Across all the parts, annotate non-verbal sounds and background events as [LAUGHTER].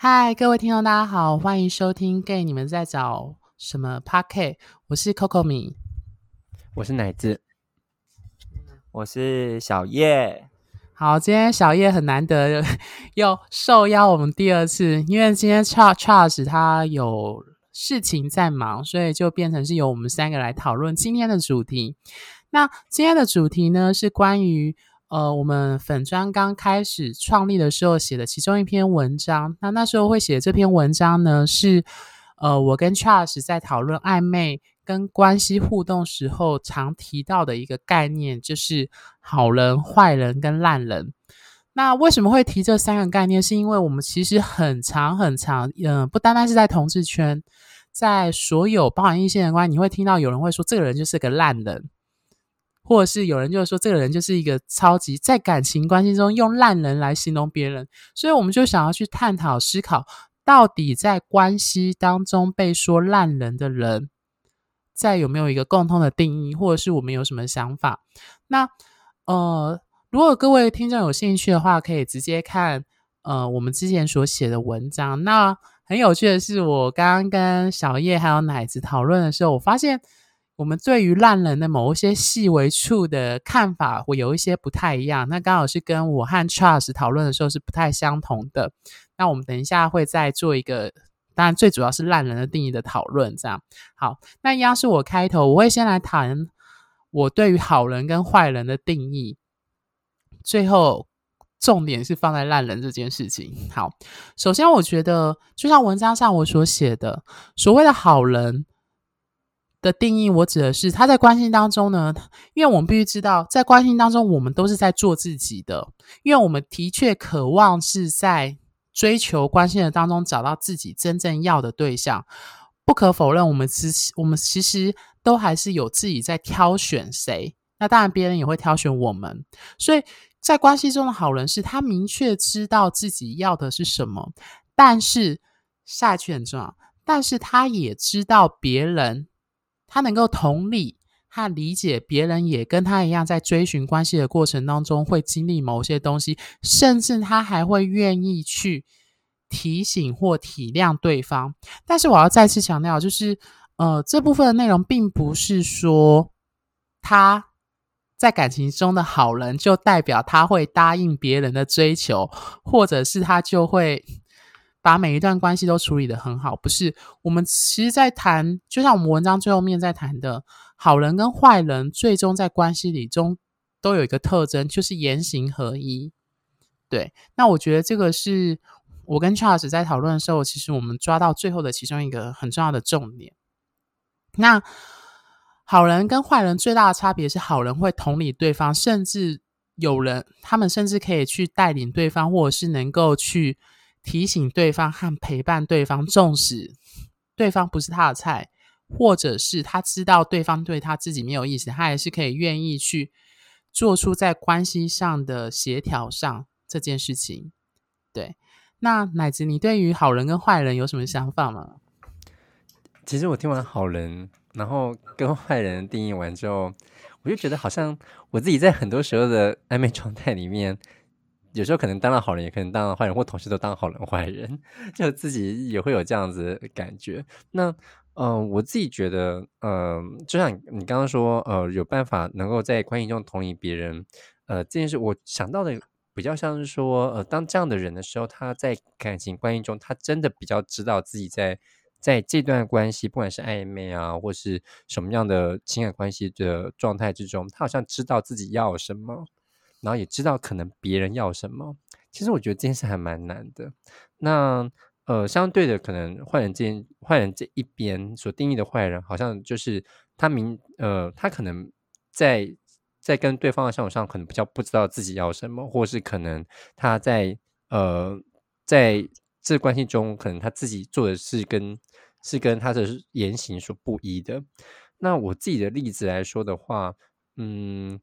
嗨，各位听众，大家好，欢迎收听《Gay 你们在找什么 Podcast》，我是 Coco 米，我是奶子，我是小叶。好，今天小叶很难得又受邀我们第二次，因为今天 Charles Charles 他有事情在忙，所以就变成是由我们三个来讨论今天的主题。那今天的主题呢，是关于。呃，我们粉专刚开始创立的时候写的其中一篇文章，那那时候会写这篇文章呢，是呃，我跟 Charles 在讨论暧昧跟关系互动时候常提到的一个概念，就是好人、坏人跟烂人。那为什么会提这三个概念？是因为我们其实很长很长，嗯、不单单是在同志圈，在所有包含异性的关系，你会听到有人会说，这个人就是个烂人。或者是有人就是说，这个人就是一个超级在感情关系中用烂人来形容别人，所以我们就想要去探讨思考，到底在关系当中被说烂人的人，在有没有一个共通的定义，或者是我们有什么想法？那呃，如果各位听众有兴趣的话，可以直接看呃我们之前所写的文章。那很有趣的是，我刚刚跟小叶还有奶子讨论的时候，我发现。我们对于烂人的某一些细微处的看法，会有一些不太一样。那刚好是跟我和 Charles 讨论的时候是不太相同的。那我们等一下会再做一个，当然最主要是烂人的定义的讨论。这样好，那一样是我开头，我会先来谈我对于好人跟坏人的定义，最后重点是放在烂人这件事情。好，首先我觉得就像文章上我所写的，所谓的好人。的定义，我指的是他在关系当中呢，因为我们必须知道，在关系当中，我们都是在做自己的，因为我们的确渴望是在追求关系的当中找到自己真正要的对象。不可否认，我们其实我们其实都还是有自己在挑选谁，那当然别人也会挑选我们。所以在关系中的好人是他明确知道自己要的是什么，但是下一句很重要，但是他也知道别人。他能够同理和理解别人，也跟他一样，在追寻关系的过程当中会经历某些东西，甚至他还会愿意去提醒或体谅对方。但是我要再次强调，就是呃，这部分的内容并不是说他在感情中的好人，就代表他会答应别人的追求，或者是他就会。把每一段关系都处理得很好，不是？我们其实，在谈，就像我们文章最后面在谈的，好人跟坏人，最终在关系里中都有一个特征，就是言行合一。对，那我觉得这个是我跟 Charles 在讨论的时候，其实我们抓到最后的其中一个很重要的重点。那好人跟坏人最大的差别是，好人会同理对方，甚至有人他们甚至可以去带领对方，或者是能够去。提醒对方和陪伴对方，纵使对方不是他的菜，或者是他知道对方对他自己没有意思，他还是可以愿意去做出在关系上的协调上这件事情。对，那奶子，你对于好人跟坏人有什么想法吗？其实我听完好人，然后跟坏人定义完之后，我就觉得好像我自己在很多时候的暧昧状态里面。有时候可能当了好人，也可能当了坏人，或同时都当好人坏人，[LAUGHS] 就自己也会有这样子感觉。那，嗯、我自己觉得，嗯、就像你刚刚说，呃，有办法能够在关系中同理别人，呃，这件事我想到的比较像是说，呃，当这样的人的时候，他在感情关系中，他真的比较知道自己在在这段关系，不管是暧昧啊，或是什么样的情感关系的状态之中，他好像知道自己要什么。然后也知道可能别人要什么，其实我觉得这件事还蛮难的。那呃，相对的，可能坏人这坏人这一边所定义的坏人，好像就是他明呃，他可能在在跟对方的相处上，可能比较不知道自己要什么，或是可能他在呃在这关系中，可能他自己做的事跟是跟他的言行所不一的。那我自己的例子来说的话，嗯。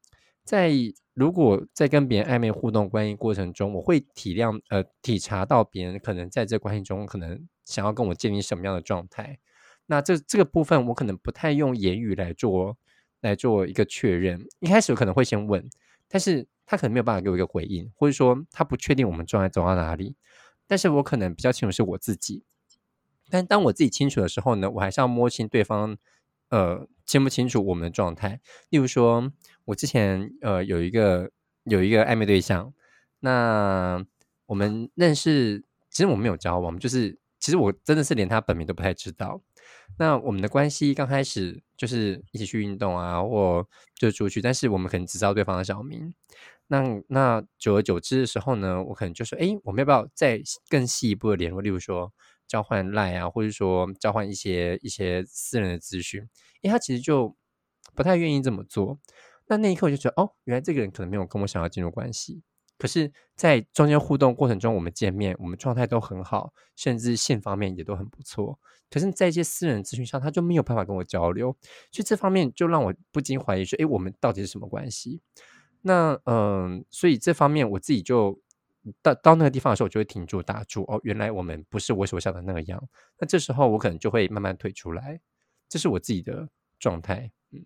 在如果在跟别人暧昧互动关系过程中，我会体谅呃体察到别人可能在这关系中可能想要跟我建立什么样的状态，那这这个部分我可能不太用言语来做来做一个确认。一开始我可能会先问，但是他可能没有办法给我一个回应，或者说他不确定我们状态走到哪里。但是我可能比较清楚是我自己。但当我自己清楚的时候呢，我还是要摸清对方，呃，清不清楚我们的状态。例如说，我之前呃有一个有一个暧昧对象，那我们认识，其实我们没有交往，就是其实我真的是连他本名都不太知道。那我们的关系刚开始就是一起去运动啊，或就出去，但是我们可能只知道对方的小名。那那久而久之的时候呢，我可能就说，哎，我们要不要再更细一步的联络？例如说交换赖啊，或者说交换一些一些私人的资讯。因为他其实就不太愿意这么做。那那一刻我就觉得，哦，原来这个人可能没有跟我想要进入关系。可是，在中间互动过程中，我们见面，我们状态都很好，甚至性方面也都很不错。可是，在一些私人咨询上，他就没有办法跟我交流，所以这方面就让我不禁怀疑说，诶，我们到底是什么关系？那嗯、所以这方面我自己就到到那个地方的时候，我就会停住打住。哦，原来我们不是我所想的那个样。那这时候我可能就会慢慢退出来，这是我自己的状态。嗯，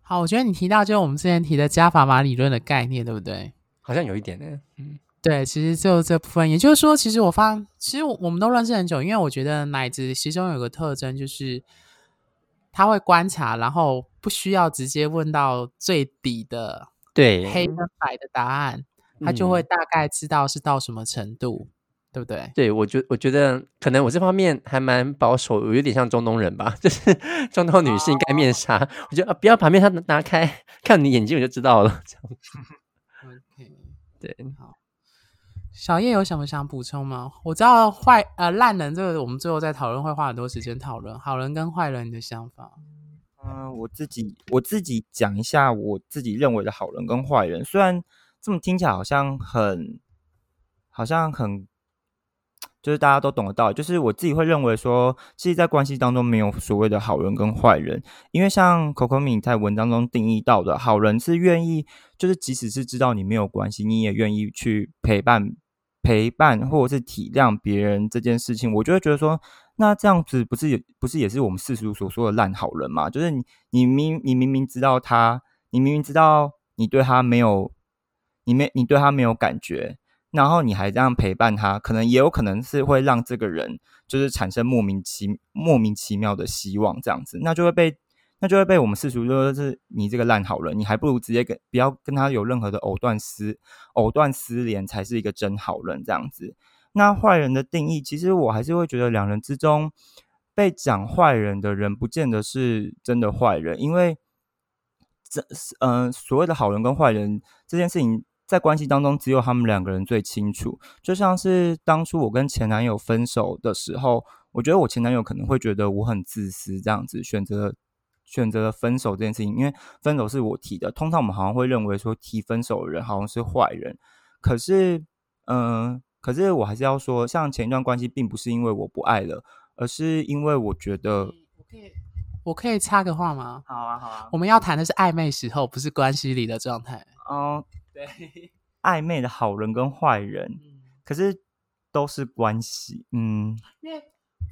好，我觉得你提到就是我们之前提的加法码理论的概念，对不对？好像有一点呢。嗯，对，其实就这部分，也就是说，其实我发，其实我们都认识很久，因为我觉得奶子其中有个特征就是。他会观察，然后不需要直接问到最底的对黑跟白的答案，他就会大概知道是到什么程度，嗯、对不对？对，我觉我觉得可能我这方面还蛮保守，我有点像中东人吧，[LAUGHS] 就是中东女性盖面纱，哦、我觉得啊，不要把面纱拿开，看你眼睛我就知道了，这样子。OK，[LAUGHS] 对，好。小叶有什么想补充吗？我知道坏呃烂人这个，我们最后再讨论会花很多时间讨论好人跟坏人的想法。嗯、呃，我自己我自己讲一下我自己认为的好人跟坏人，虽然这么听起来好像很好像很就是大家都懂得到，就是我自己会认为说，其实，在关系当中没有所谓的好人跟坏人，因为像 Coco 米在文章中定义到的好人是愿意，就是即使是知道你没有关系，你也愿意去陪伴。陪伴或者是体谅别人这件事情，我就会觉得说，那这样子不是也不是也是我们世俗所说的烂好人嘛？就是你你明你明明知道他，你明明知道你对他没有，你没你对他没有感觉，然后你还这样陪伴他，可能也有可能是会让这个人就是产生莫名其莫名其妙的希望，这样子，那就会被。那就会被我们世俗说是你这个烂好人，你还不如直接跟不要跟他有任何的藕断丝藕断丝连，才是一个真好人这样子。那坏人的定义，其实我还是会觉得两人之中被讲坏人的人，不见得是真的坏人，因为这嗯、所谓的好人跟坏人这件事情，在关系当中只有他们两个人最清楚。就像是当初我跟前男友分手的时候，我觉得我前男友可能会觉得我很自私，这样子选择。选择了分手这件事情，因为分手是我提的。通常我们好像会认为说提分手的人好像是坏人，可是，嗯、呃，可是我还是要说，像前一段关系，并不是因为我不爱了，而是因为我觉得，我可以，我可以插个话吗？好啊，好啊。我们要谈的是暧昧时候，不是关系里的状态。哦，对，[LAUGHS] 暧昧的好人跟坏人，嗯、可是都是关系，嗯，因为。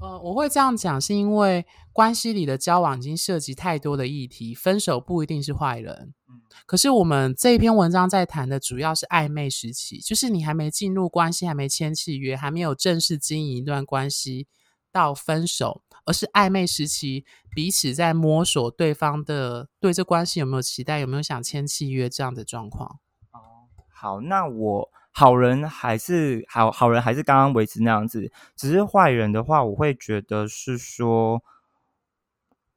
呃，我会这样讲，是因为关系里的交往已经涉及太多的议题，分手不一定是坏人。嗯，可是我们这一篇文章在谈的主要是暧昧时期，就是你还没进入关系，还没签契约，还没有正式经营一段关系到分手，而是暧昧时期，彼此在摸索对方的对这关系有没有期待，有没有想签契约这样的状况。好，那我。好人还是好好人还是刚刚维持那样子，只是坏人的话，我会觉得是说，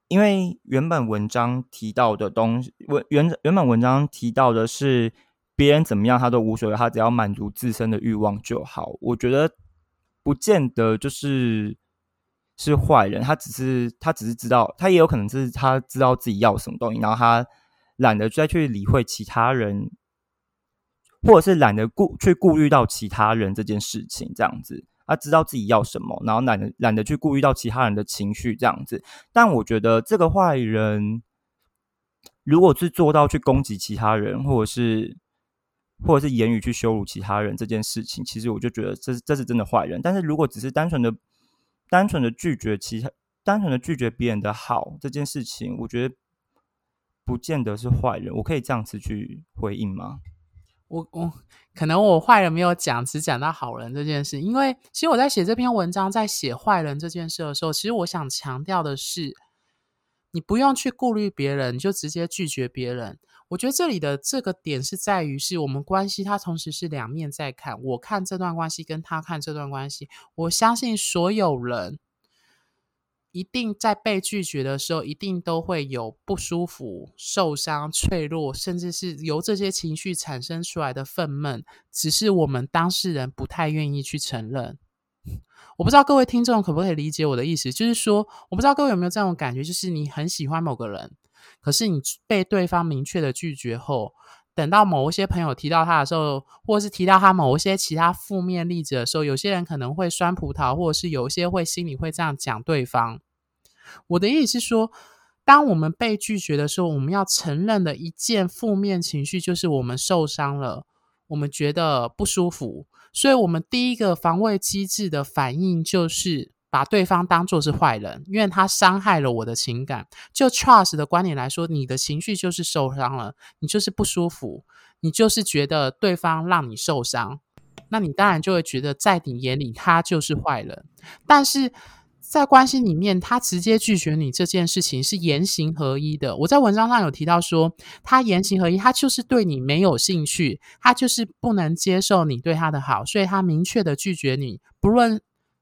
因为原本文章提到的东西，文原原本文章提到的是别人怎么样他都无所谓，他只要满足自身的欲望就好。我觉得不见得就是是坏人，他只是他只是知道，他也有可能是他知道自己要什么东西，然后他懒得再去理会其他人。或者是懒得顾去顾虑到其他人这件事情，这样子，他知道自己要什么，然后懒得懒得去顾虑到其他人的情绪，这样子。但我觉得这个坏人，如果是做到去攻击其他人，或者是或者是言语去羞辱其他人这件事情，其实我就觉得这是这是真的坏人。但是如果只是单纯的单纯的拒绝其他，单纯的拒绝别人的好这件事情，我觉得不见得是坏人。我可以这样子去回应吗？我我可能我坏人没有讲，只讲到好人这件事。因为其实我在写这篇文章，在写坏人这件事的时候，其实我想强调的是，你不用去顾虑别人，就直接拒绝别人。我觉得这里的这个点是在于，是我们关系它同时是两面在看。我看这段关系，跟他看这段关系，我相信所有人。一定在被拒绝的时候，一定都会有不舒服、受伤、脆弱，甚至是由这些情绪产生出来的愤懑，只是我们当事人不太愿意去承认。我不知道各位听众可不可以理解我的意思，就是说，我不知道各位有没有这种感觉，就是你很喜欢某个人，可是你被对方明确的拒绝后，等到某一些朋友提到他的时候，或是提到他某一些其他负面例子的时候，有些人可能会酸葡萄，或者是有一些会心里会这样讲对方。我的意思是说，当我们被拒绝的时候，我们要承认的一件负面情绪就是我们受伤了，我们觉得不舒服，所以我们第一个防卫机制的反应就是把对方当作是坏人，因为他伤害了我的情感。就 Charles 的观点来说，你的情绪就是受伤了，你就是不舒服，你就是觉得对方让你受伤，那你当然就会觉得在你眼里他就是坏人，但是。在关系里面，他直接拒绝你这件事情是言行合一的。我在文章上有提到说，他言行合一，他就是对你没有兴趣，他就是不能接受你对他的好，所以他明确的拒绝你。不论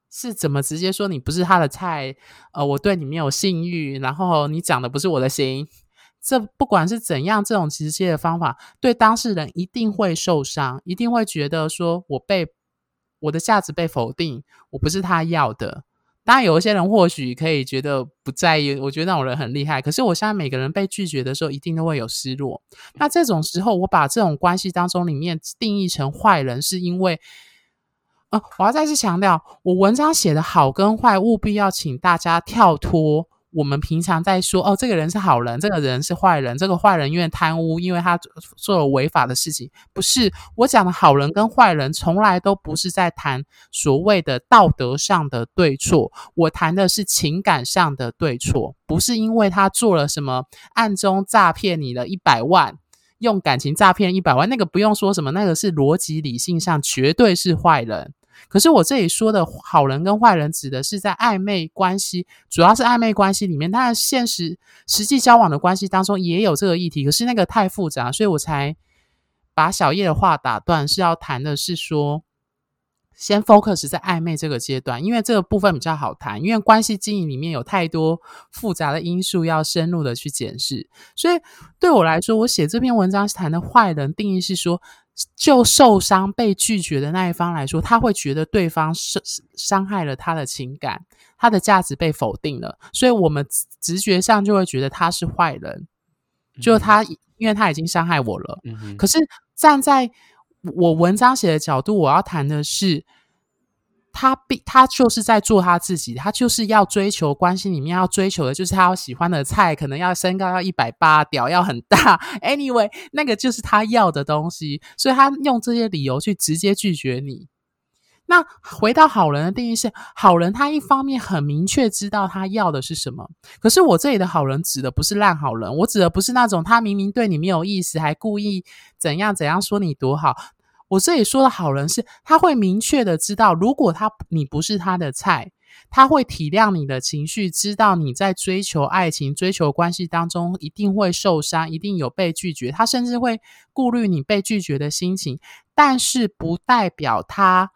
是怎么直接说你不是他的菜，呃，我对你没有性欲，然后你讲的不是我的心，这不管是怎样，这种直接的方法对当事人一定会受伤，一定会觉得说我被我的价值被否定，我不是他要的。当然，有一些人或许可以觉得不在意，我觉得那种人很厉害。可是，我相信每个人被拒绝的时候，一定都会有失落。那这种时候，我把这种关系当中里面定义成坏人，是因为，呃，我要再次强调，我文章写的好跟坏，务必要请大家跳脱。我们平常在说哦，这个人是好人，这个人是坏人。这个坏人因为贪污，因为他做了违法的事情。不是，我讲的好人跟坏人，从来都不是在谈所谓的道德上的对错。我谈的是情感上的对错，不是因为他做了什么暗中诈骗你的一百万，用感情诈骗一百万，那个不用说什么，那个是逻辑理性上绝对是坏人。可是我这里说的好人跟坏人，指的是在暧昧关系，主要是暧昧关系里面。当然，现实实际交往的关系当中也有这个议题，可是那个太复杂，所以我才把小叶的话打断，是要谈的是说，先 focus 在暧昧这个阶段，因为这个部分比较好谈，因为关系经营里面有太多复杂的因素要深入的去检视。所以对我来说，我写这篇文章是谈的坏人定义是说。就受伤、被拒绝的那一方来说，他会觉得对方伤伤害了他的情感，他的价值被否定了，所以我们直觉上就会觉得他是坏人。就他，因为他已经伤害我了。可是站在我文章写的角度，我要谈的是。他必他就是在做他自己，他就是要追求关系里面要追求的，就是他要喜欢的菜，可能要身高要一百八，屌要很大。Anyway，那个就是他要的东西，所以他用这些理由去直接拒绝你。那回到好人的定义是，好人他一方面很明确知道他要的是什么，可是我这里的好人指的不是烂好人，我指的不是那种他明明对你没有意思，还故意怎样怎样说你多好。我这里说的好人是，他会明确的知道，如果他你不是他的菜，他会体谅你的情绪，知道你在追求爱情、追求关系当中一定会受伤，一定有被拒绝，他甚至会顾虑你被拒绝的心情，但是不代表他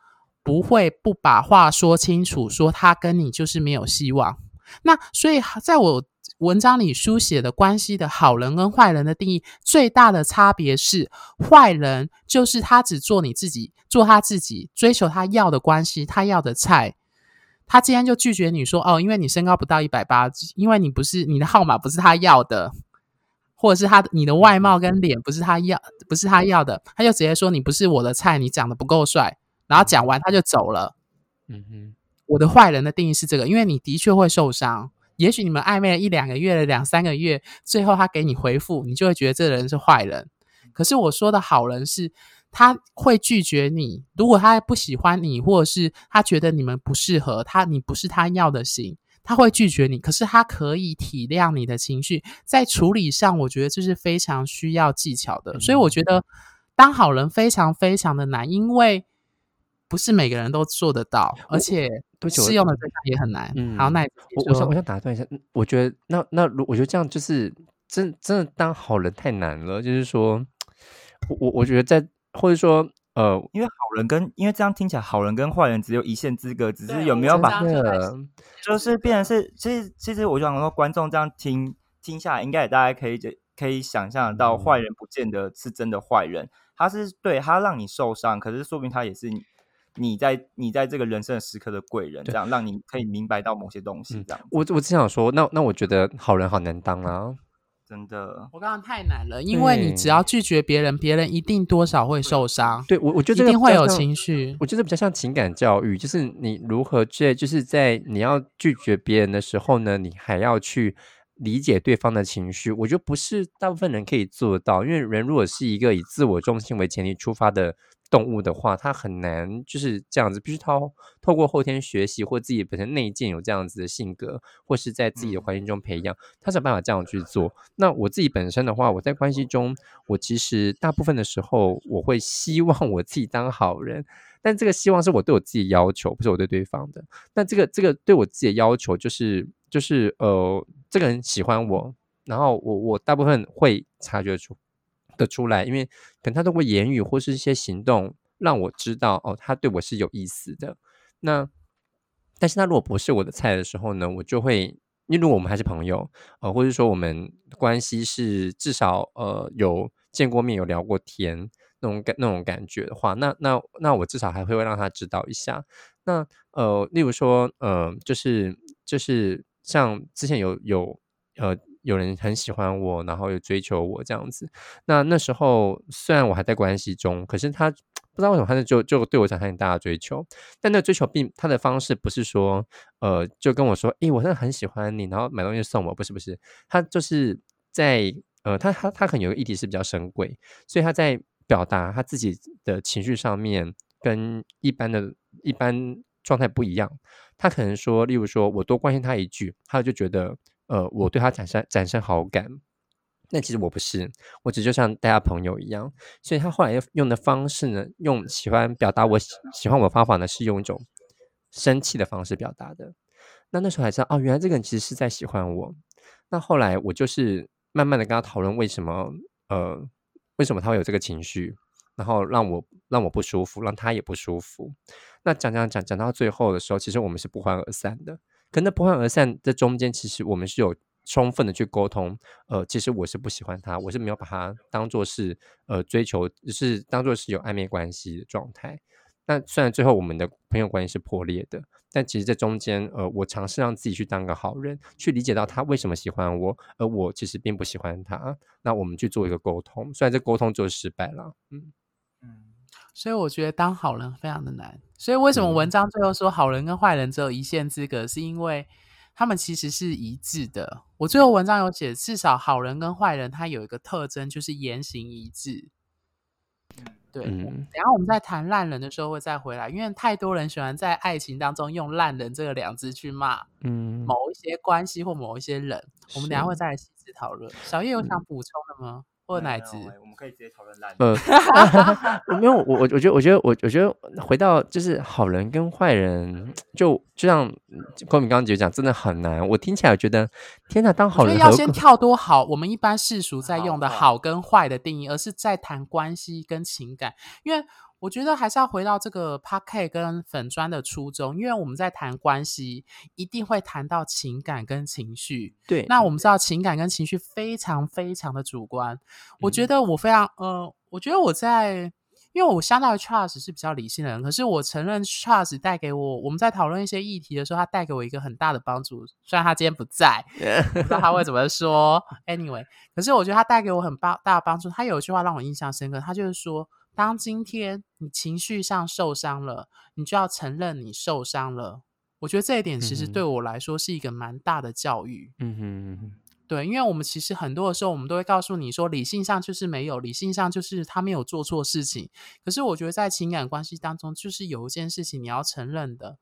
不会不把话说清楚，说他跟你就是没有希望。那所以，在我。文章里书写的关系的好人跟坏人的定义，最大的差别是，坏人就是他只做你自己，做他自己，追求他要的关系，他要的菜。他今天就拒绝你说，哦，因为你身高不到一百八，因为你不是你的号码不是他要的，或者是他你的外貌跟脸不是他要，不是他要的，他就直接说你不是我的菜，你长得不够帅，然后讲完他就走了。嗯哼，我的坏人的定义是这个，因为你的确会受伤。也许你们暧昧了一两个月了，两三个月，最后他给你回复，你就会觉得这个人是坏人。可是我说的好人是，他会拒绝你。如果他不喜欢你，或者是他觉得你们不适合，他你不是他要的型，他会拒绝你。可是他可以体谅你的情绪，在处理上，我觉得这是非常需要技巧的。所以我觉得当好人非常非常的难，因为不是每个人都做得到，而且适用的对象也很难。嗯，好，那我我想我想打断一下，我觉得那那如我觉得这样就是真真的当好人太难了，就是说，我我我觉得在或者说。呃，因为好人跟因为这样听起来，好人跟坏人只有一线之隔，只是有没有把那个，就是变成是，其实其实我想说，观众这样听听下来，应该也大家可以可以想象得到，坏人不见得是真的坏人，他是对他让你受伤，可是说明他也是你在你在这个人生的时刻的贵人，这样让你可以明白到某些东西。这样，我我只想说，那那我觉得好人好难当啊。真的，我刚刚太难了，因为你只要拒绝别人，别人一定多少会受伤。对，我我觉得一定会有情绪。我觉得比较像情感教育，就是你如何在就是在你要拒绝别人的时候呢，你还要去理解对方的情绪。我觉得不是大部分人可以做到，因为人如果是一个以自我中心为前提出发的。动物的话，它很难就是这样子，必须透透过后天学习或自己本身内建有这样子的性格，或是在自己的环境中培养，他才有办法这样去做。那我自己本身的话，我在关系中，我其实大部分的时候，我会希望我自己当好人，但这个希望是我对我自己要求，不是我对对方的。那这个这个对我自己的要求，就是就是呃，这个人喜欢我，然后我我大部分会察觉出。的出来，因为可能他通过言语或是一些行动让我知道哦，他对我是有意思的。那但是他如果不是我的菜的时候呢，我就会，因为如果我们还是朋友，呃，或者说我们关系是至少呃有见过面、有聊过天那种感那种感觉的话，那那那我至少还会让他知道一下。那呃，例如说呃，就是就是像之前有有呃。有人很喜欢我，然后有追求我这样子。那那时候虽然我还在关系中，可是他不知道为什么，他就就对我产生很大的追求。但那追求并他的方式不是说，呃，就跟我说，诶，我真的很喜欢你，然后买东西送我，不是不是。他就是在呃，他他他可能有个议题是比较深贵，所以他在表达他自己的情绪上面跟一般的一般状态不一样。他可能说，例如说我多关心他一句，他就觉得。呃，我对他产生产生好感，那其实我不是，我只就像大家朋友一样，所以他后来用的方式呢，用喜欢表达我喜欢我的方法呢，是用一种生气的方式表达的。那那时候还知道，哦，原来这个人其实是在喜欢我。那后来我就是慢慢的跟他讨论为什么，呃，为什么他会有这个情绪，然后让我让我不舒服，让他也不舒服。那讲讲讲讲到最后的时候，其实我们是不欢而散的。可那不欢而散的中间，其实我们是有充分的去沟通。呃，其实我是不喜欢他，我是没有把他当做是呃追求，是当做是有暧昧关系的状态。那虽然最后我们的朋友关系是破裂的，但其实这中间，呃，我尝试让自己去当个好人，去理解到他为什么喜欢我，而我其实并不喜欢他。那我们去做一个沟通，虽然这沟通就失败了，嗯。所以我觉得当好人非常的难。所以为什么文章最后说好人跟坏人只有一线之隔，是因为他们其实是一致的。我最后文章有写，至少好人跟坏人他有一个特征，就是言行一致。对，嗯、等下我们在谈烂人的时候会再回来，因为太多人喜欢在爱情当中用烂人这个两字去骂，嗯，某一些关系或某一些人。我们等下会再来细致讨论。小叶有想补充的吗？嗯或奶子，我们可以直接讨论烂。呃，没有，我我我觉得，我觉得，我我觉得回到就是好人跟坏人，就就像郭敏刚刚姐讲，真的很难。我听起来觉得，天哪，当好人要先跳多好。我们一般世俗在用的好跟坏的定义，而是在谈关系跟情感，因为。我觉得还是要回到这个 Podcast 跟粉砖的初衷，因为我们在谈关系，一定会谈到情感跟情绪。对，那我们知道情感跟情绪非常非常的主观。嗯、我觉得我非常呃，我觉得我在，因为我相当于 Charles 是比较理性的人，可是我承认 Charles 带给我，我们在讨论一些议题的时候，他带给我一个很大的帮助。虽然他今天不在，[LAUGHS] 不知道他会怎么说。Anyway，可是我觉得他带给我很大的帮助。他有一句话让我印象深刻，他就是说。当今天你情绪上受伤了，你就要承认你受伤了。我觉得这一点其实对我来说是一个蛮大的教育。嗯哼，对，因为我们其实很多的时候，我们都会告诉你说，理性上就是没有，理性上就是他没有做错事情。可是我觉得在情感关系当中，就是有一件事情你要承认的，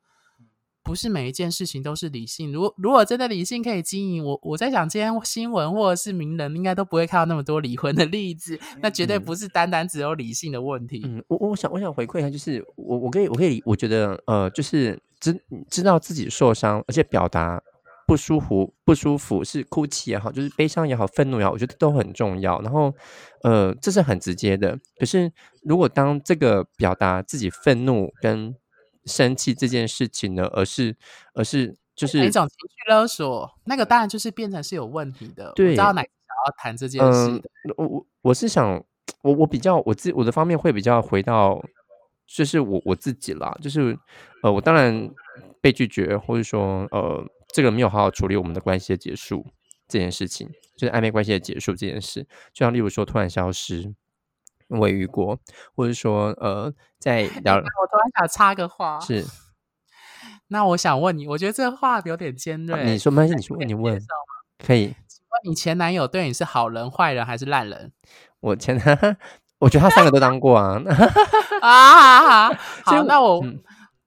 不是每一件事情都是理性。如果如果真的理性可以经营，我我在想，今天新闻或者是名人应该都不会看到那么多离婚的例子。那绝对不是单单只有理性的问题。嗯，我我想我想回馈一下，就是我我可以我可以我觉得呃，就是知知道自己受伤，而且表达不舒服不舒服是哭泣也好，就是悲伤也好，愤怒也好，我觉得都很重要。然后呃，这是很直接的。可是如果当这个表达自己愤怒跟生气这件事情呢，而是，而是就是一种情绪勒索，那个当然就是变成是有问题的。对，我知道哪想要谈这件事的。嗯、我我我是想，我我比较我自我的方面会比较回到，就是我我自己啦，就是呃，我当然被拒绝，或者说呃，这个没有好好处理我们的关系的结束这件事情，就是暧昧关系的结束这件事，就像例如说突然消失。我遇过，或者说，呃，[LAUGHS] 在聊。我突然想插个话，是。那我想问你，我觉得这个话有点尖锐。啊、你说没关系，你说你问，可以。请问你前男友对你是好人、坏人还是烂人？[LAUGHS] 我前男，[LAUGHS] 我觉得他三个都当过啊。啊，好，好，那我。嗯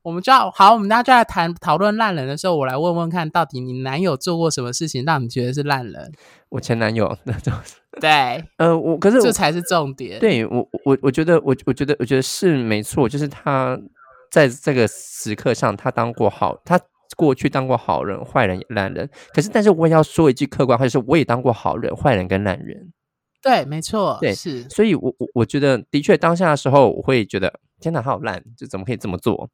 我们就要好，我们大家就来谈讨论烂人的时候，我来问问看，到底你男友做过什么事情让你觉得是烂人？我前男友那种，[LAUGHS] 对，呃，我可是这才是重点。对我，我我觉得，我我觉得，我觉得是没错，就是他在这个时刻上，他当过好，他过去当过好人、坏人、烂人。可是，但是我也要说一句客观话，就是我也当过好人、坏人跟烂人。对，没错，对，是。所以我我我觉得，的确当下的时候，我会觉得天哪，好烂，就怎么可以这么做？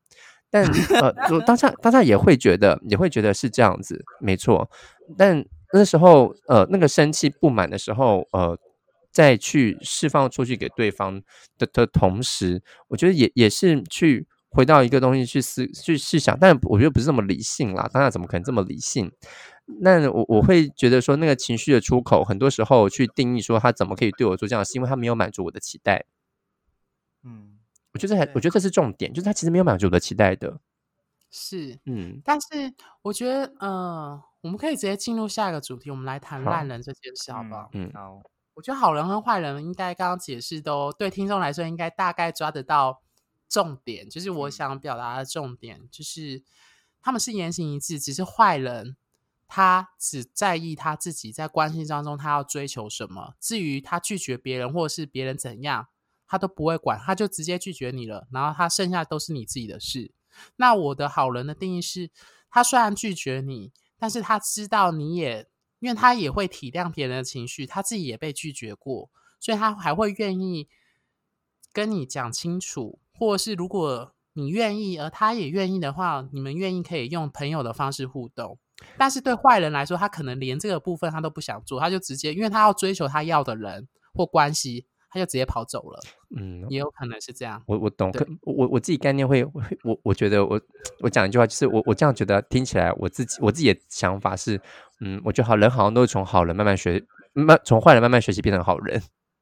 但 [LAUGHS] 呃，就当下当下也会觉得，也会觉得是这样子，没错。但那时候，呃，那个生气不满的时候，呃，再去释放出去给对方的的同时，我觉得也也是去回到一个东西去思去试想，但我觉得不是这么理性啦。当然，怎么可能这么理性？那我我会觉得说，那个情绪的出口，很多时候去定义说他怎么可以对我做这样，是因为他没有满足我的期待。嗯。我觉得还，我觉得这是重点，就是他其实没有满足我的期待的。是，嗯，但是我觉得，嗯、呃，我们可以直接进入下一个主题，我们来谈烂人这件事，好不好？嗯，好。我觉得好人和坏人应该刚刚解释都对听众来说应该大概抓得到重点，就是我想表达的重点，就是他们是言行一致，只是坏人他只在意他自己在关系当中他要追求什么，至于他拒绝别人或是别人怎样。他都不会管，他就直接拒绝你了，然后他剩下都是你自己的事。那我的好人的定义是，他虽然拒绝你，但是他知道你也，因为他也会体谅别人的情绪，他自己也被拒绝过，所以他还会愿意跟你讲清楚，或者是如果你愿意，而他也愿意的话，你们愿意可以用朋友的方式互动。但是对坏人来说，他可能连这个部分他都不想做，他就直接，因为他要追求他要的人或关系。他就直接跑走了，嗯，也有可能是这样。我我懂，我我自己概念会，我我觉得我我讲一句话，就是我我这样觉得听起来，我自己我自己的想法是，嗯，我觉得好人好像都是从好人慢慢学，慢从坏人慢慢学习变成好人。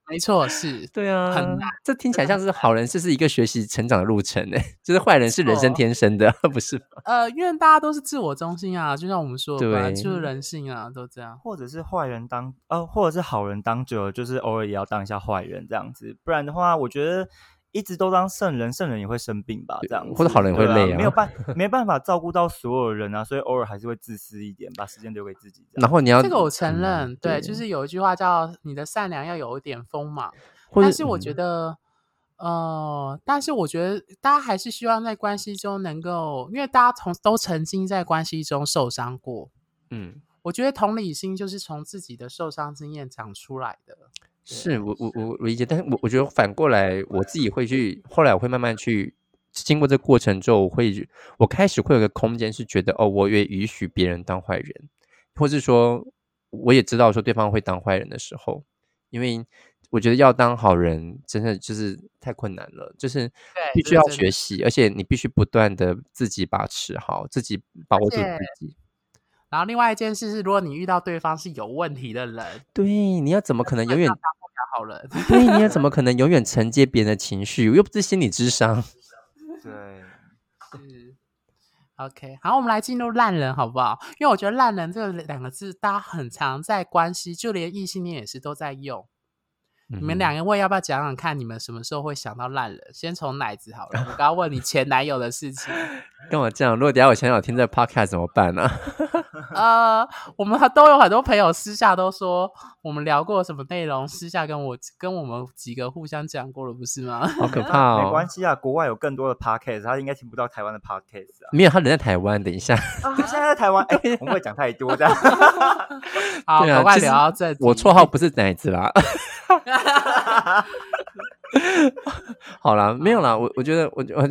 没错，是对啊，很难。这听起来像是好人，这是一个学习成长的路程呢。[LAUGHS] 就是坏人是人生天生的，[LAUGHS] 不是吗？呃，因为大家都是自我中心啊，就像我们说的，对，就是人性啊，都这样。或者是坏人当呃，或者是好人当久了，就是偶尔也要当一下坏人这样子。不然的话，我觉得。一直都当圣人，圣人也会生病吧？这样，或者好人也会累啊，啊没有办没办法照顾到所有人啊，所以偶尔还是会自私一点，把时间留给自己。然后你要这个我承认，嗯、对，就是有一句话叫“你的善良要有一点锋芒”，但是我觉得，嗯、呃，但是我觉得大家还是希望在关系中能够，因为大家从都曾经在关系中受伤过，嗯，我觉得同理心就是从自己的受伤经验长出来的。是我我我理解，但是我我觉得反过来，我自己会去，后来我会慢慢去经过这个过程之后，我会我开始会有个空间，是觉得哦，我也允许别人当坏人，或是说我也知道说对方会当坏人的时候，因为我觉得要当好人真的就是太困难了，就是必须要学习，而且你必须不断的自己把持好，自己把握住自己。然后另外一件事是，如果你遇到对方是有问题的人，对，你要怎么可能永远当不了好人？对，你要怎么 [LAUGHS] 可能永远承接别人的情绪？又不是心理智商。对，[LAUGHS] 是 OK。好，我们来进入烂人，好不好？因为我觉得烂人这两个字，大家很常在关系，就连异性恋也是都在用。嗯、你们两位要不要讲讲看，你们什么时候会想到烂人？先从奶子好了。我刚刚问你前男友的事情。[LAUGHS] 干嘛这样？如果等下我想想听这 podcast 怎么办呢、啊？[LAUGHS] 呃，我们都有很多朋友私下都说我们聊过什么内容，私下跟我跟我们几个互相讲过了，不是吗？好可怕哦！[LAUGHS] 没关系啊，国外有更多的 podcast，他应该听不到台湾的 podcast 啊。没有，他人在台湾。等一下，他现在在台湾。哎、欸，[LAUGHS] 我们会讲太多的。好，赶、啊、快聊到这。我绰号不是奶子啦。[LAUGHS] 好啦，没有啦。我我觉得，我我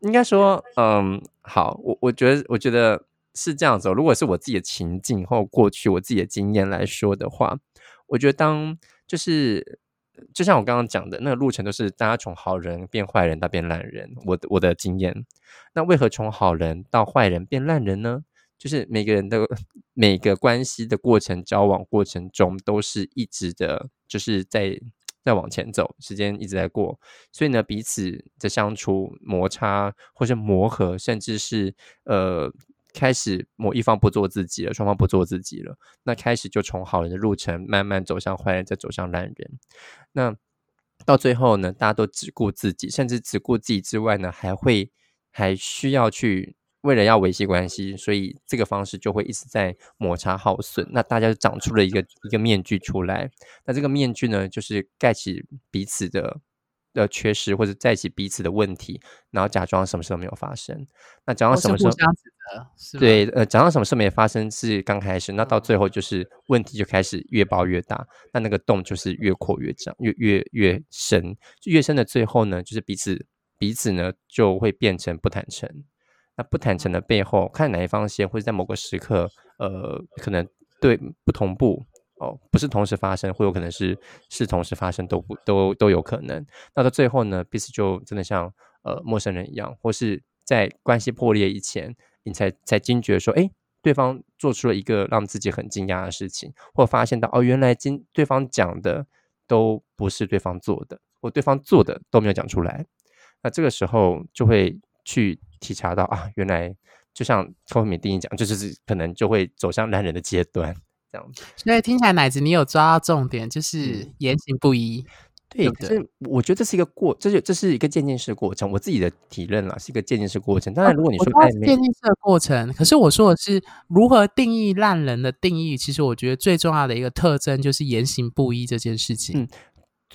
应该说，嗯，好。我我觉得，我觉得是这样子、哦。如果是我自己的情境或过去我自己的经验来说的话，我觉得当就是就像我刚刚讲的那个路程，都是大家从好人变坏人到变烂人。我的我的经验，那为何从好人到坏人变烂人呢？就是每个人的每个关系的过程、交往过程中，都是一直的，就是在。在往前走，时间一直在过，所以呢，彼此的相处、摩擦或是磨合，甚至是呃，开始某一方不做自己了，双方不做自己了，那开始就从好人的路程慢慢走向坏人，再走向烂人。那到最后呢，大家都只顾自己，甚至只顾自己之外呢，还会还需要去。为了要维系关系，所以这个方式就会一直在摩擦耗损。那大家就长出了一个一个面具出来。那这个面具呢，就是盖起彼此的的缺失，或者盖起彼此的问题，然后假装什么事都没有发生。那假装什么事？对，呃，假装什么事没发生是刚开始。那到最后就是问题就开始越爆越大，那那个洞就是越扩越长，越越越深。就越深的最后呢，就是彼此彼此呢就会变成不坦诚。那不坦诚的背后，看哪一方先，或者在某个时刻，呃，可能对不同步哦，不是同时发生，会有可能是是同时发生，都不都都有可能。那到最后呢，彼此就真的像呃陌生人一样，或是在关系破裂以前，你才才惊觉说，哎，对方做出了一个让自己很惊讶的事情，或发现到哦，原来今对方讲的都不是对方做的，或对方做的都没有讲出来。那这个时候就会去。体察到啊，原来就像后面定义讲，就是可能就会走向烂人的阶段这样子。所以听起来奶子你有抓到重点，就是言行不一。嗯、对，可是我觉得这是一个过，这是这是一个渐进式过程。我自己的体认啦，是一个渐进式过程。当然，如果你说暧昧渐进式的过程，可是我说的是如何定义烂人的定义。其实我觉得最重要的一个特征就是言行不一这件事情。嗯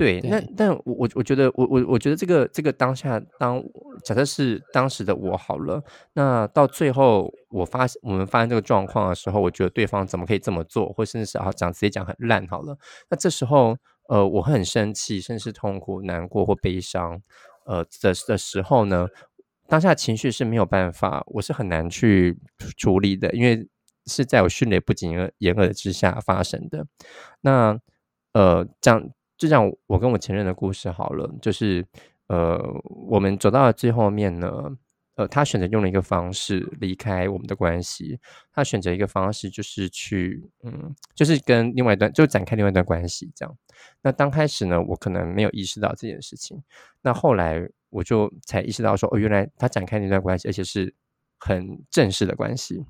对，那但我我我觉得我我我觉得这个这个当下当假设是当时的我好了，那到最后我发现我们发现这个状况的时候，我觉得对方怎么可以这么做，或甚至是啊讲直接讲很烂好了，那这时候呃我会很生气，甚至是痛苦、难过或悲伤，呃的的时候呢，当下情绪是没有办法，我是很难去处理的，因为是在我迅雷不及掩耳之下发生的。那呃这样。就像我跟我前任的故事好了，就是呃，我们走到了最后面呢，呃，他选择用了一个方式离开我们的关系，他选择一个方式就是去，嗯，就是跟另外一段就展开另外一段关系这样。那刚开始呢，我可能没有意识到这件事情，那后来我就才意识到说，哦，原来他展开那段关系，而且是很正式的关系。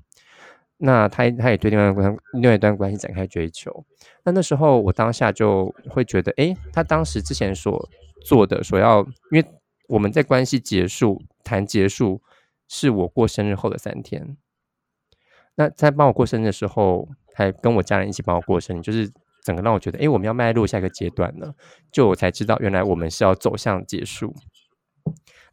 那他他也对另外一段另外一段关系展开追求，那那时候我当下就会觉得，诶，他当时之前所做的，所要，因为我们在关系结束谈结束，是我过生日后的三天，那在帮我过生日的时候，还跟我家人一起帮我过生日，就是整个让我觉得，诶，我们要迈入下一个阶段了，就我才知道，原来我们是要走向结束。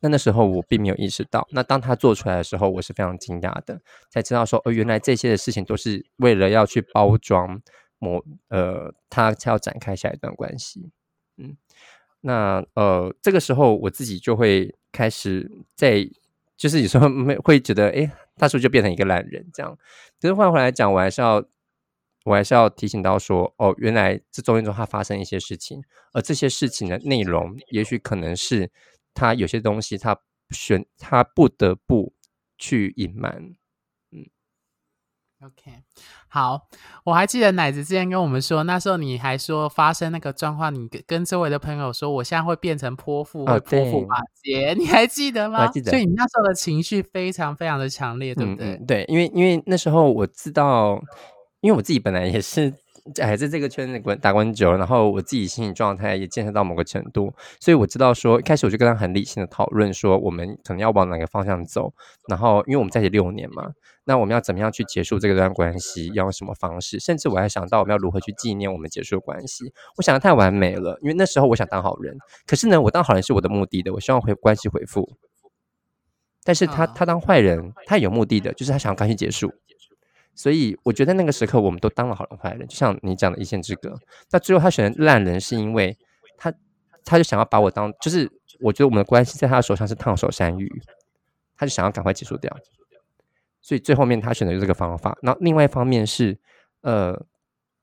那那时候我并没有意识到，那当他做出来的时候，我是非常惊讶的，才知道说，哦，原来这些的事情都是为了要去包装某呃，他才要展开下一段关系。嗯，那呃，这个时候我自己就会开始在，就是有时候没会觉得，诶，他是不是就变成一个烂人这样？可是换回来讲，我还是要，我还是要提醒到说，哦，原来这中间中他发生一些事情，而这些事情的内容，也许可能是。他有些东西，他选他不得不去隐瞒。嗯，OK，好，我还记得奶子之前跟我们说，那时候你还说发生那个状况，你跟周围的朋友说，我现在会变成泼妇，会泼妇骂街，你还记得吗？记得。所以你那时候的情绪非常非常的强烈，对不对？嗯嗯、对，因为因为那时候我知道，因为我自己本来也是。哎，在这个圈子滚打滚久了，然后我自己心理状态也建设到某个程度，所以我知道说，一开始我就跟他很理性的讨论说，我们可能要往哪个方向走。然后，因为我们在一起六年嘛，那我们要怎么样去结束这个段关系？要用什么方式？甚至我还想到我们要如何去纪念我们结束的关系。我想的太完美了，因为那时候我想当好人，可是呢，我当好人是我的目的的，我希望回关系回复。但是他他当坏人，他有目的的，就是他想要关系结束。所以我觉得那个时刻我们都当了好人坏人，就像你讲的一线之隔。那最后他选择烂人，是因为他他就想要把我当，就是我觉得我们的关系在他的手上是烫手山芋，他就想要赶快结束掉。所以最后面他选择这个方法。那另外一方面是，呃，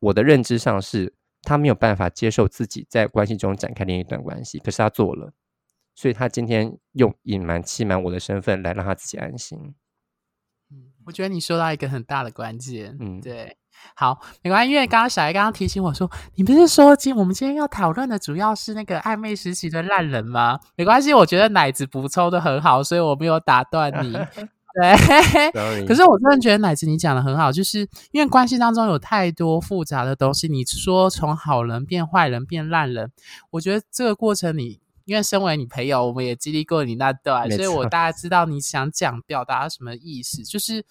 我的认知上是他没有办法接受自己在关系中展开另一段关系，可是他做了，所以他今天用隐瞒欺瞒我的身份来让他自己安心。我觉得你说到一个很大的关键，嗯，对，好，没关系，因为刚刚小艾刚刚提醒我说，你不是说今我们今天要讨论的主要是那个暧昧时期的烂人吗？没关系，我觉得奶子补充的很好，所以我没有打断你。[LAUGHS] 对可是我真的觉得奶子你讲的很好，就是因为关系当中有太多复杂的东西，你说从好人变坏人变烂人，我觉得这个过程你。因为身为你朋友，我们也经历过你那段，所以我大概知道你想讲表达什么意思。就是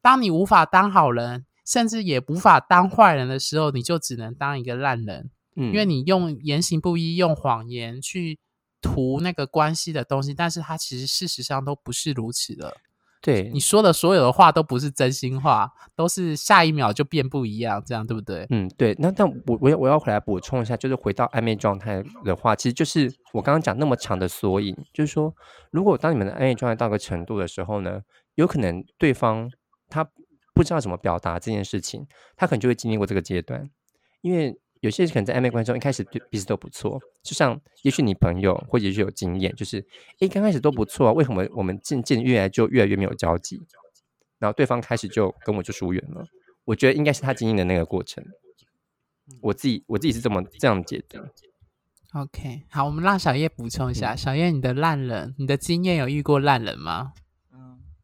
当你无法当好人，甚至也无法当坏人的时候，你就只能当一个烂人。嗯，因为你用言行不一，用谎言去图那个关系的东西，但是它其实事实上都不是如此的。对，你说的所有的话都不是真心话，都是下一秒就变不一样，这样对不对？嗯，对。那但我我要我要回来补充一下，就是回到暧昧状态的话，其实就是我刚刚讲那么长的缩影，就是说，如果当你们的暧昧状态到个程度的时候呢，有可能对方他不知道怎么表达这件事情，他可能就会经历过这个阶段，因为。有些人可能在暧昧关系中一开始对彼此都不错，就像也许你朋友或者也许有经验，就是诶刚开始都不错啊，为什么我们渐渐越来就越来越没有交集？然后对方开始就跟我就疏远了。我觉得应该是他经历的那个过程。我自己我自己是这么这样解读。OK，好，我们让小叶补充一下。小叶，你的烂人，你的经验有遇过烂人吗？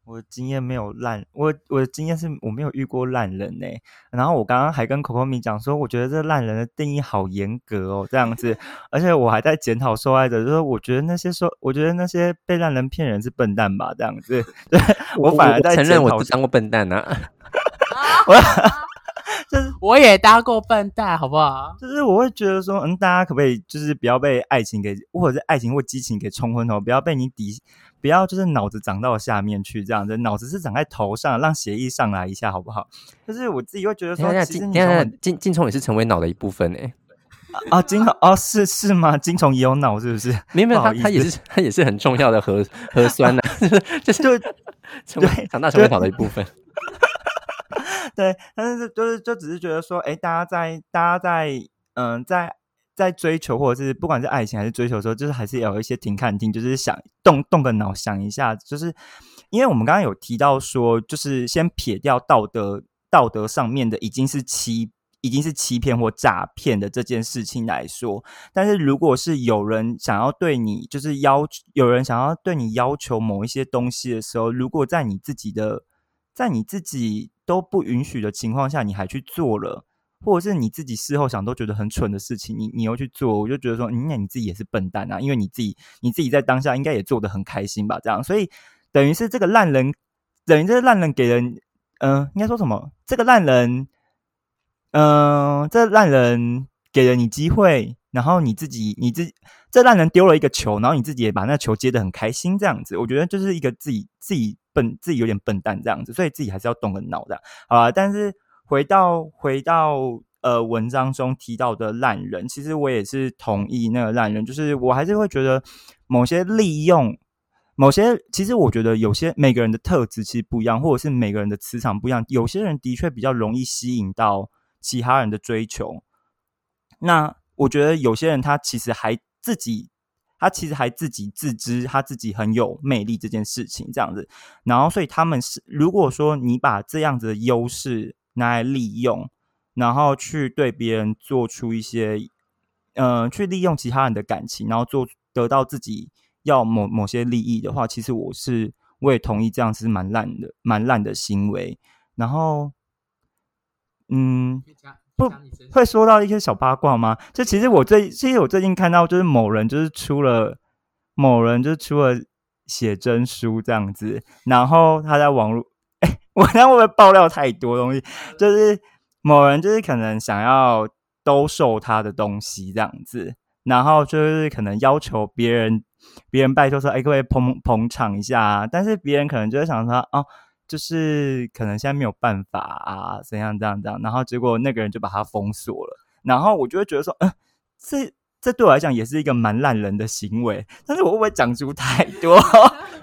我的经验没有烂，我我的经验是我没有遇过烂人呢、欸。然后我刚刚还跟 Coco 米讲说，我觉得这烂人的定义好严格哦，这样子。[LAUGHS] 而且我还在检讨受害者，就是我觉得那些说，我觉得那些被烂人骗人是笨蛋吧，这样子。[LAUGHS] 对，我反而在承认我不当过笨蛋呢、啊。[LAUGHS] 我就是我也当过笨蛋，好不好？就是我会觉得说，嗯，大家可不可以就是不要被爱情给，或者是爱情或激情给冲昏头，不要被你底。不要就是脑子长到下面去这样子，脑子是长在头上，让血液上来一下好不好？就是我自己会觉得说，其实你精精虫也是成为脑的一部分诶。啊，精虫哦，是是吗？精虫也有脑是不是？没 [LAUGHS] 有没有，它它也是它也是很重要的核核酸呐、啊，[LAUGHS] 就是就成为长大成为脑的一部分。[LAUGHS] 对，但是就是就只是觉得说，哎，大家在大家在嗯在。在追求或者是不管是爱情还是追求的时候，就是还是有一些停看听，就是想动动个脑想一下，就是因为我们刚刚有提到说，就是先撇掉道德道德上面的已经是欺已经是欺骗或诈骗的这件事情来说，但是如果是有人想要对你就是要求有人想要对你要求某一些东西的时候，如果在你自己的在你自己都不允许的情况下，你还去做了。或者是你自己事后想都觉得很蠢的事情，你你又去做，我就觉得说，那你自己也是笨蛋啊，因为你自己你自己在当下应该也做得很开心吧，这样，所以等于是这个烂人，等于这个烂人给人，嗯、应该说什么？这个烂人，嗯、这烂人给了你机会，然后你自己你自己这烂人丢了一个球，然后你自己也把那球接得很开心，这样子，我觉得就是一个自己自己笨，自己有点笨蛋这样子，所以自己还是要动个脑的，好吧，但是。回到回到呃文章中提到的烂人，其实我也是同意那个烂人，就是我还是会觉得某些利用某些，其实我觉得有些每个人的特质其实不一样，或者是每个人的磁场不一样，有些人的确比较容易吸引到其他人的追求。那我觉得有些人他其实还自己，他其实还自己自知他自己很有魅力这件事情这样子，然后所以他们是如果说你把这样子的优势。拿来利用，然后去对别人做出一些，嗯、呃，去利用其他人的感情，然后做得到自己要某某些利益的话，其实我是我也同意这样子是蛮烂的，蛮烂的行为。然后，嗯，不会说到一些小八卦吗？就其实我最其实我最近看到就是某人就是出了某人就是出了写真书这样子，然后他在网络哎，我这样会不会爆料太多东西？就是某人就是可能想要兜售他的东西这样子，然后就是可能要求别人别人拜托说哎，各位捧捧场一下啊，但是别人可能就会想说哦。就是可能现在没有办法啊，怎样这样这样，然后结果那个人就把他封锁了，然后我就会觉得说，嗯、呃，这这对我来讲也是一个蛮烂人的行为，但是我会不会讲出太多？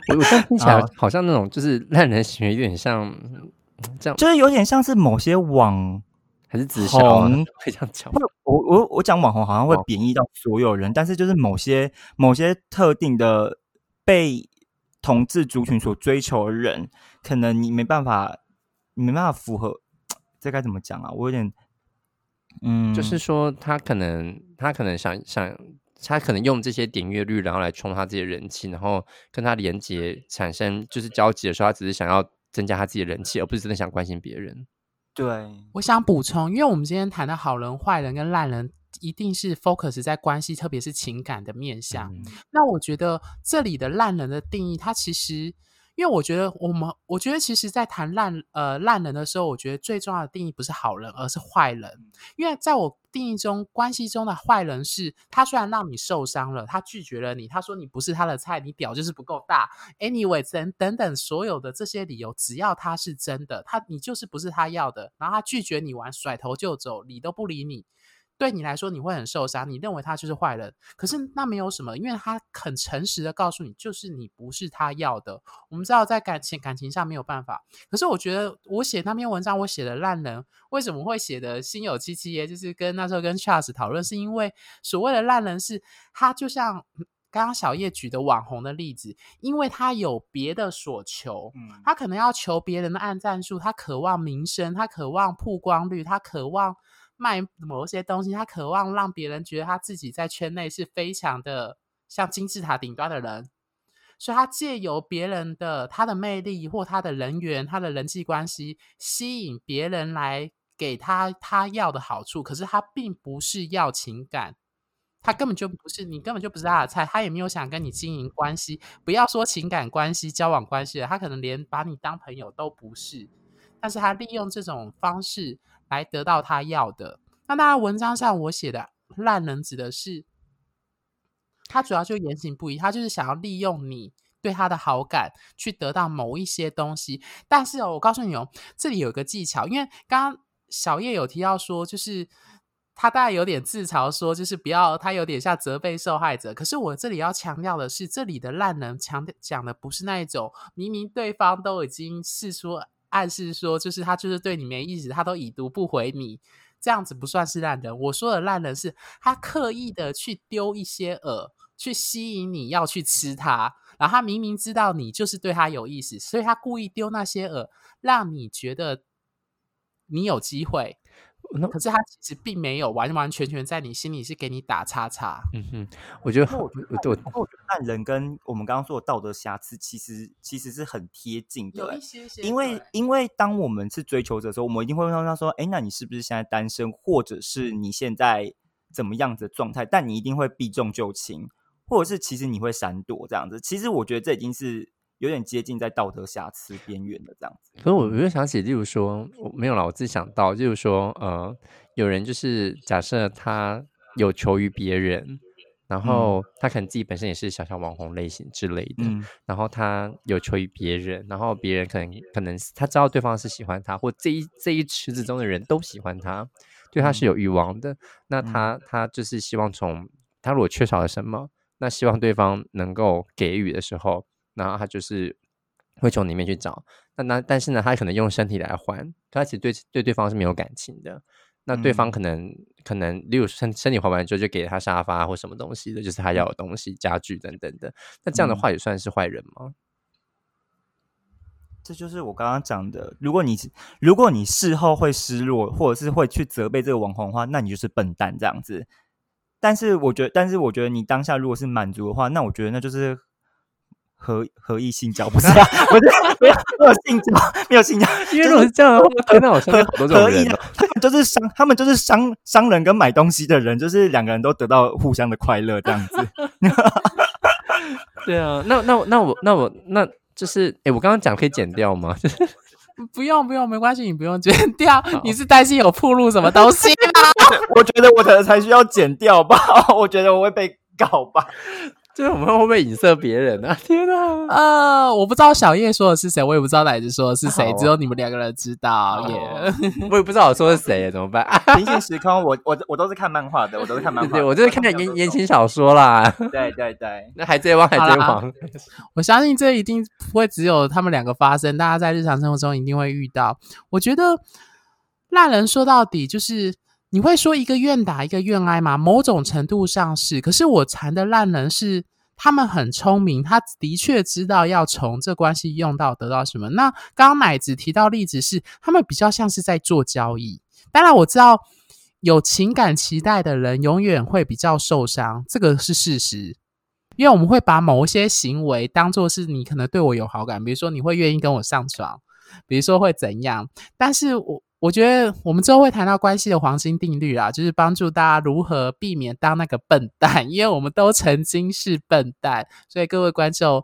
我我现在听起来好像那种就是烂人行为，有点像这样，就是有点像是某些网还是直销非常巧。我我我讲网红好像会贬义到所有人，哦、但是就是某些某些特定的被。同志族群所追求的人，可能你没办法，你没办法符合，这该怎么讲啊？我有点，嗯，就是说他可能，他可能想想，他可能用这些点阅率，然后来冲他自己的人气，然后跟他连接产生就是交集的时候，他只是想要增加他自己的人气，而不是真的想关心别人。对，我想补充，因为我们今天谈的好人、坏人跟烂人。一定是 focus 在关系，特别是情感的面向。嗯、那我觉得这里的烂人的定义，它其实，因为我觉得我们，我觉得其实，在谈烂呃烂人的时候，我觉得最重要的定义不是好人，而是坏人。因为在我定义中，关系中的坏人是，他虽然让你受伤了，他拒绝了你，他说你不是他的菜，你屌就是不够大，anyway 等等等所有的这些理由，只要他是真的，他你就是不是他要的，然后他拒绝你完，甩头就走，理都不理你。对你来说，你会很受伤。你认为他就是坏人，可是那没有什么，因为他很诚实的告诉你，就是你不是他要的。我们知道在感情感情上没有办法，可是我觉得我写那篇文章，我写的烂人为什么会写的心有戚戚耶？就是跟那时候跟 Charles 讨论，是因为所谓的烂人是他就像刚刚小叶举的网红的例子，因为他有别的所求，他可能要求别人的按赞数，他渴望名声，他渴望曝光率，他渴望。卖某些东西，他渴望让别人觉得他自己在圈内是非常的像金字塔顶端的人，所以他借由别人的他的魅力或他的人缘、他的人际关系，吸引别人来给他他要的好处。可是他并不是要情感，他根本就不是你根本就不是他的菜，他也没有想跟你经营关系。不要说情感关系、交往关系了，他可能连把你当朋友都不是。但是他利用这种方式。来得到他要的。那当然，文章上我写的烂人指的是他主要就言行不一，他就是想要利用你对他的好感去得到某一些东西。但是哦，我告诉你哦，这里有个技巧，因为刚刚小叶有提到说，就是他大概有点自嘲说，就是不要他有点像责备受害者。可是我这里要强调的是，这里的烂人强调讲的不是那一种明明对方都已经释出。暗示说，就是他就是对你没意思，他都已读不回你，这样子不算是烂人。我说的烂人是他刻意的去丢一些饵，去吸引你要去吃它，然后他明明知道你就是对他有意思，所以他故意丢那些饵，让你觉得你有机会。可是他其实并没有完完全全在你心里是给你打叉叉。嗯哼，我觉得，我觉得，我我觉得烂人跟我们刚刚说的道德瑕疵，其实其实是很贴近的。有一些些，因为因为当我们是追求者的时候，我们一定会问他说：“哎，那你是不是现在单身，或者是你现在怎么样子的状态？”但你一定会避重就轻，或者是其实你会闪躲这样子。其实我觉得这已经是。有点接近在道德瑕疵边缘的这样子，可是我我就想起，例如说，我没有啦，我自己想到，例如说，呃，有人就是假设他有求于别人，然后他可能自己本身也是小小网红类型之类的，嗯、然后他有求于别人，然后别人可能可能他知道对方是喜欢他，或这一这一池子中的人都喜欢他，对他是有欲望的，嗯、那他他就是希望从他如果缺少了什么，那希望对方能够给予的时候。然后他就是会从里面去找，那那但是呢，他可能用身体来换，他其实对对对方是没有感情的。那对方可能、嗯、可能，例如身身体换完之后，就给他沙发或什么东西的，就是他要的东西、家具等等的。那这样的话也算是坏人吗？这就是我刚刚讲的，如果你如果你事后会失落，或者是会去责备这个网红的话，那你就是笨蛋这样子。但是我觉得，但是我觉得你当下如果是满足的话，那我觉得那就是。合合意性交，不是啊？[LAUGHS] 不是，没有没有性交，没有性交。因为如果是这样的话，天哪，我身边好多这种人。他们就是商，他们就是商商人跟买东西的人，就是两个人都得到互相的快乐这样子。对啊，那那那我那我那就是，哎、欸，我刚刚讲可以剪掉吗？就 [LAUGHS] 是不用不用，没关系，你不用剪掉。你是担心有铺路什么东西吗？[LAUGHS] 我觉得我可能才需要剪掉吧，我觉得我会被告吧。就是我们会不会影射别人啊？[LAUGHS] 天哪！呃，我不知道小叶说的是谁，我也不知道奶子说的是谁，只有你们两个人知道。耶，[LAUGHS] 我也不知道我说的是谁，怎么办？[LAUGHS] 平行时空，我我我都是看漫画的，我都是看漫画，对，我就是看点言言情小说啦。对对对，那海贼王，海贼王，我相信这一定不会只有他们两个发生，大家在日常生活中一定会遇到。我觉得烂人说到底就是。你会说一个愿打一个愿挨吗？某种程度上是，可是我缠的烂人是他们很聪明，他的确知道要从这关系用到得到什么。那刚刚奶子提到例子是，他们比较像是在做交易。当然我知道有情感期待的人永远会比较受伤，这个是事实，因为我们会把某一些行为当做是你可能对我有好感，比如说你会愿意跟我上床，比如说会怎样，但是我。我觉得我们之后会谈到关系的黄金定律啊，就是帮助大家如何避免当那个笨蛋，因为我们都曾经是笨蛋。所以各位观众，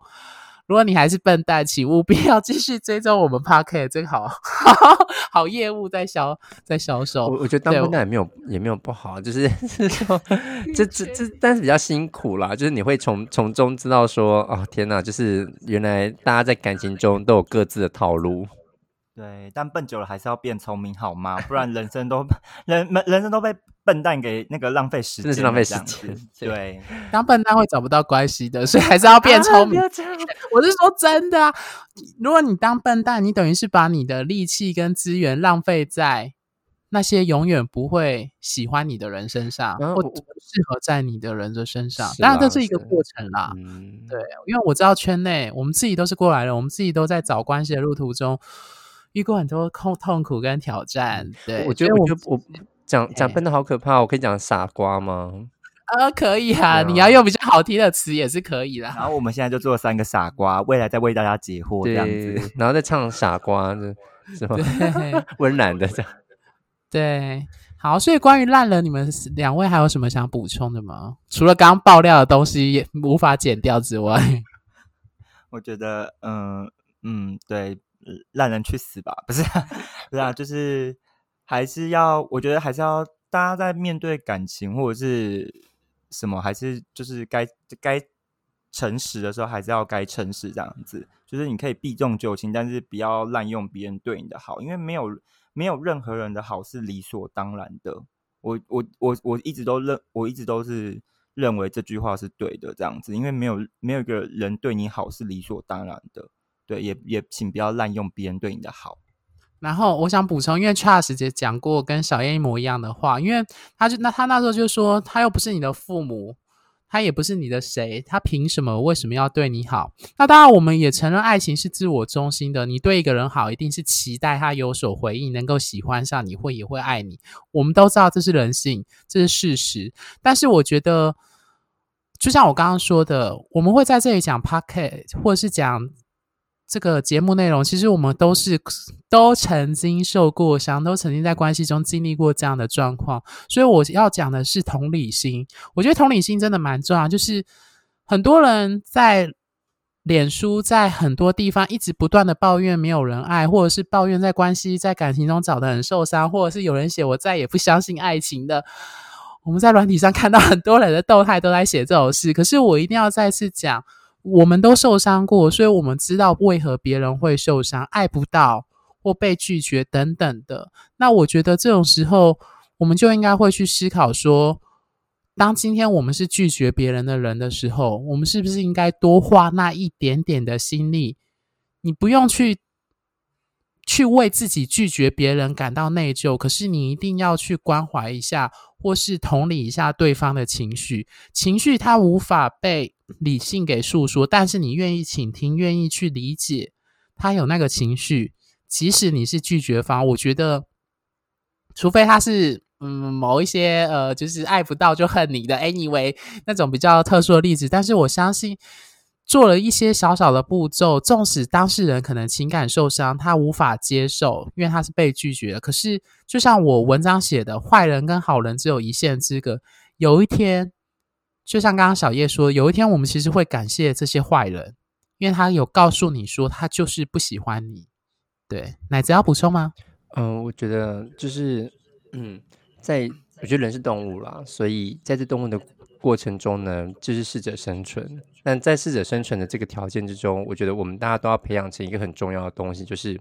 如果你还是笨蛋，请务必要继续追踪我们 Podcast，真好，好，好业务在销在销售。我我觉得当笨蛋也没有也没有不好，就是 [LAUGHS] 是说这这这，但是比较辛苦啦。就是你会从从中知道说，哦天哪，就是原来大家在感情中都有各自的套路。对，但笨久了还是要变聪明，好吗？不然人生都 [LAUGHS] 人人生都被笨蛋给那个浪费时间，真的是浪费时间。对，当笨蛋会找不到关系的，所以还是要变聪明。啊、我是说真的啊，如果你当笨蛋，你等于是把你的力气跟资源浪费在那些永远不会喜欢你的人身上，啊、或不适合在你的人的身上。当然，这是一个过程啦。嗯，对，因为我知道圈内我们自己都是过来人，我们自己都在找关系的路途中。遇过很多痛痛苦跟挑战，对，我觉得我觉得我讲讲笨的好可怕，我可以讲傻瓜吗？[LAUGHS] 呃，可以啊，你要用比较好听的词也是可以的。然后我们现在就做三个傻瓜，未来再为大家解惑这样子，然后再唱傻瓜，是吧？[LAUGHS] 温暖的这样。[LAUGHS] 对，好，所以关于烂人，你们两位还有什么想补充的吗？除了刚刚爆料的东西也无法剪掉之外，我觉得，嗯嗯，对。烂人去死吧！不是，不是啊，就是还是要，我觉得还是要大家在面对感情或者是什么，还是就是该该诚实的时候，还是要该诚实这样子。就是你可以避重就轻，但是不要滥用别人对你的好，因为没有没有任何人的好是理所当然的。我我我我一直都认，我一直都是认为这句话是对的，这样子，因为没有没有一个人对你好是理所当然的。对，也也请不要滥用别人对你的好。然后我想补充，因为 Charles 姐讲过跟小燕一模一样的话，因为他就那他那时候就说，他又不是你的父母，他也不是你的谁，他凭什么为什么要对你好？那当然，我们也承认爱情是自我中心的，你对一个人好，一定是期待他有所回应，能够喜欢上你，会也会爱你。我们都知道这是人性，这是事实。但是我觉得，就像我刚刚说的，我们会在这里讲 pocket，或者是讲。这个节目内容，其实我们都是都曾经受过伤，都曾经在关系中经历过这样的状况，所以我要讲的是同理心。我觉得同理心真的蛮重要，就是很多人在脸书在很多地方一直不断的抱怨没有人爱，或者是抱怨在关系在感情中找得很受伤，或者是有人写我再也不相信爱情的。我们在软体上看到很多人的动态都在写这种事，可是我一定要再次讲。我们都受伤过，所以我们知道为何别人会受伤，爱不到或被拒绝等等的。那我觉得这种时候，我们就应该会去思考说，当今天我们是拒绝别人的人的时候，我们是不是应该多花那一点点的心力？你不用去去为自己拒绝别人感到内疚，可是你一定要去关怀一下，或是同理一下对方的情绪。情绪它无法被理性给诉说，但是你愿意倾听，愿意去理解他有那个情绪，即使你是拒绝方，我觉得，除非他是嗯某一些呃，就是爱不到就恨你的，anyway 那种比较特殊的例子，但是我相信做了一些小小的步骤，纵使当事人可能情感受伤，他无法接受，因为他是被拒绝的。可是，就像我文章写的，坏人跟好人只有一线之隔。有一天，就像刚刚小叶说，有一天我们其实会感谢这些坏人，因为他有告诉你说他就是不喜欢你。对，奶子要补充吗？嗯、我觉得就是，嗯，在我觉得人是动物啦，所以在这动物的。过程中呢，就是适者生存。但在适者生存的这个条件之中，我觉得我们大家都要培养成一个很重要的东西，就是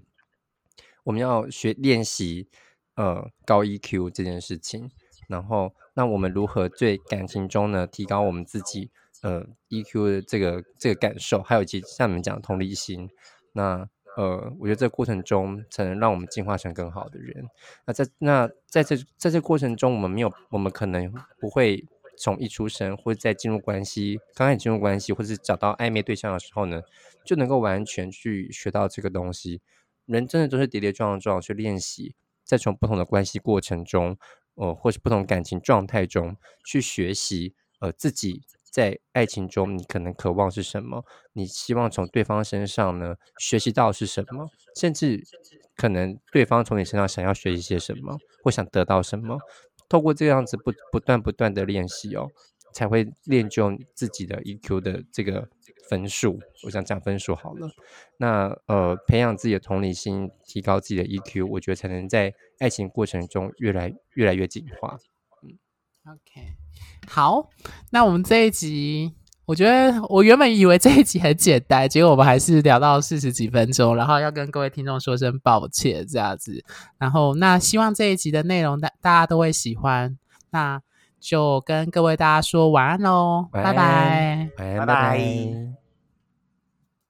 我们要学练习呃高 EQ 这件事情。然后，那我们如何在感情中呢，提高我们自己呃 EQ 的这个这个感受，还有及像你们讲的同理心。那呃，我觉得这过程中才能让我们进化成更好的人。那在那在这在这过程中，我们没有，我们可能不会。从一出生，或者在进入关系，刚开始进入关系，或者是找到暧昧对象的时候呢，就能够完全去学到这个东西。人真的都是跌跌撞撞去练习，再从不同的关系过程中，呃，或是不同感情状态中去学习，呃，自己在爱情中你可能渴望是什么，你希望从对方身上呢学习到是什么，甚至可能对方从你身上想要学习些什么，或想得到什么。透过这样子不不断不断的练习哦，才会练就自己的 EQ 的这个分数。我想讲分数好了。那呃，培养自己的同理心，提高自己的 EQ，我觉得才能在爱情过程中越来越来越进化。嗯，OK，好，那我们这一集。我觉得我原本以为这一集很简单，结果我们还是聊到四十几分钟，然后要跟各位听众说声抱歉这样子。然后那希望这一集的内容大大家都会喜欢，那就跟各位大家说晚安喽，拜拜，拜拜。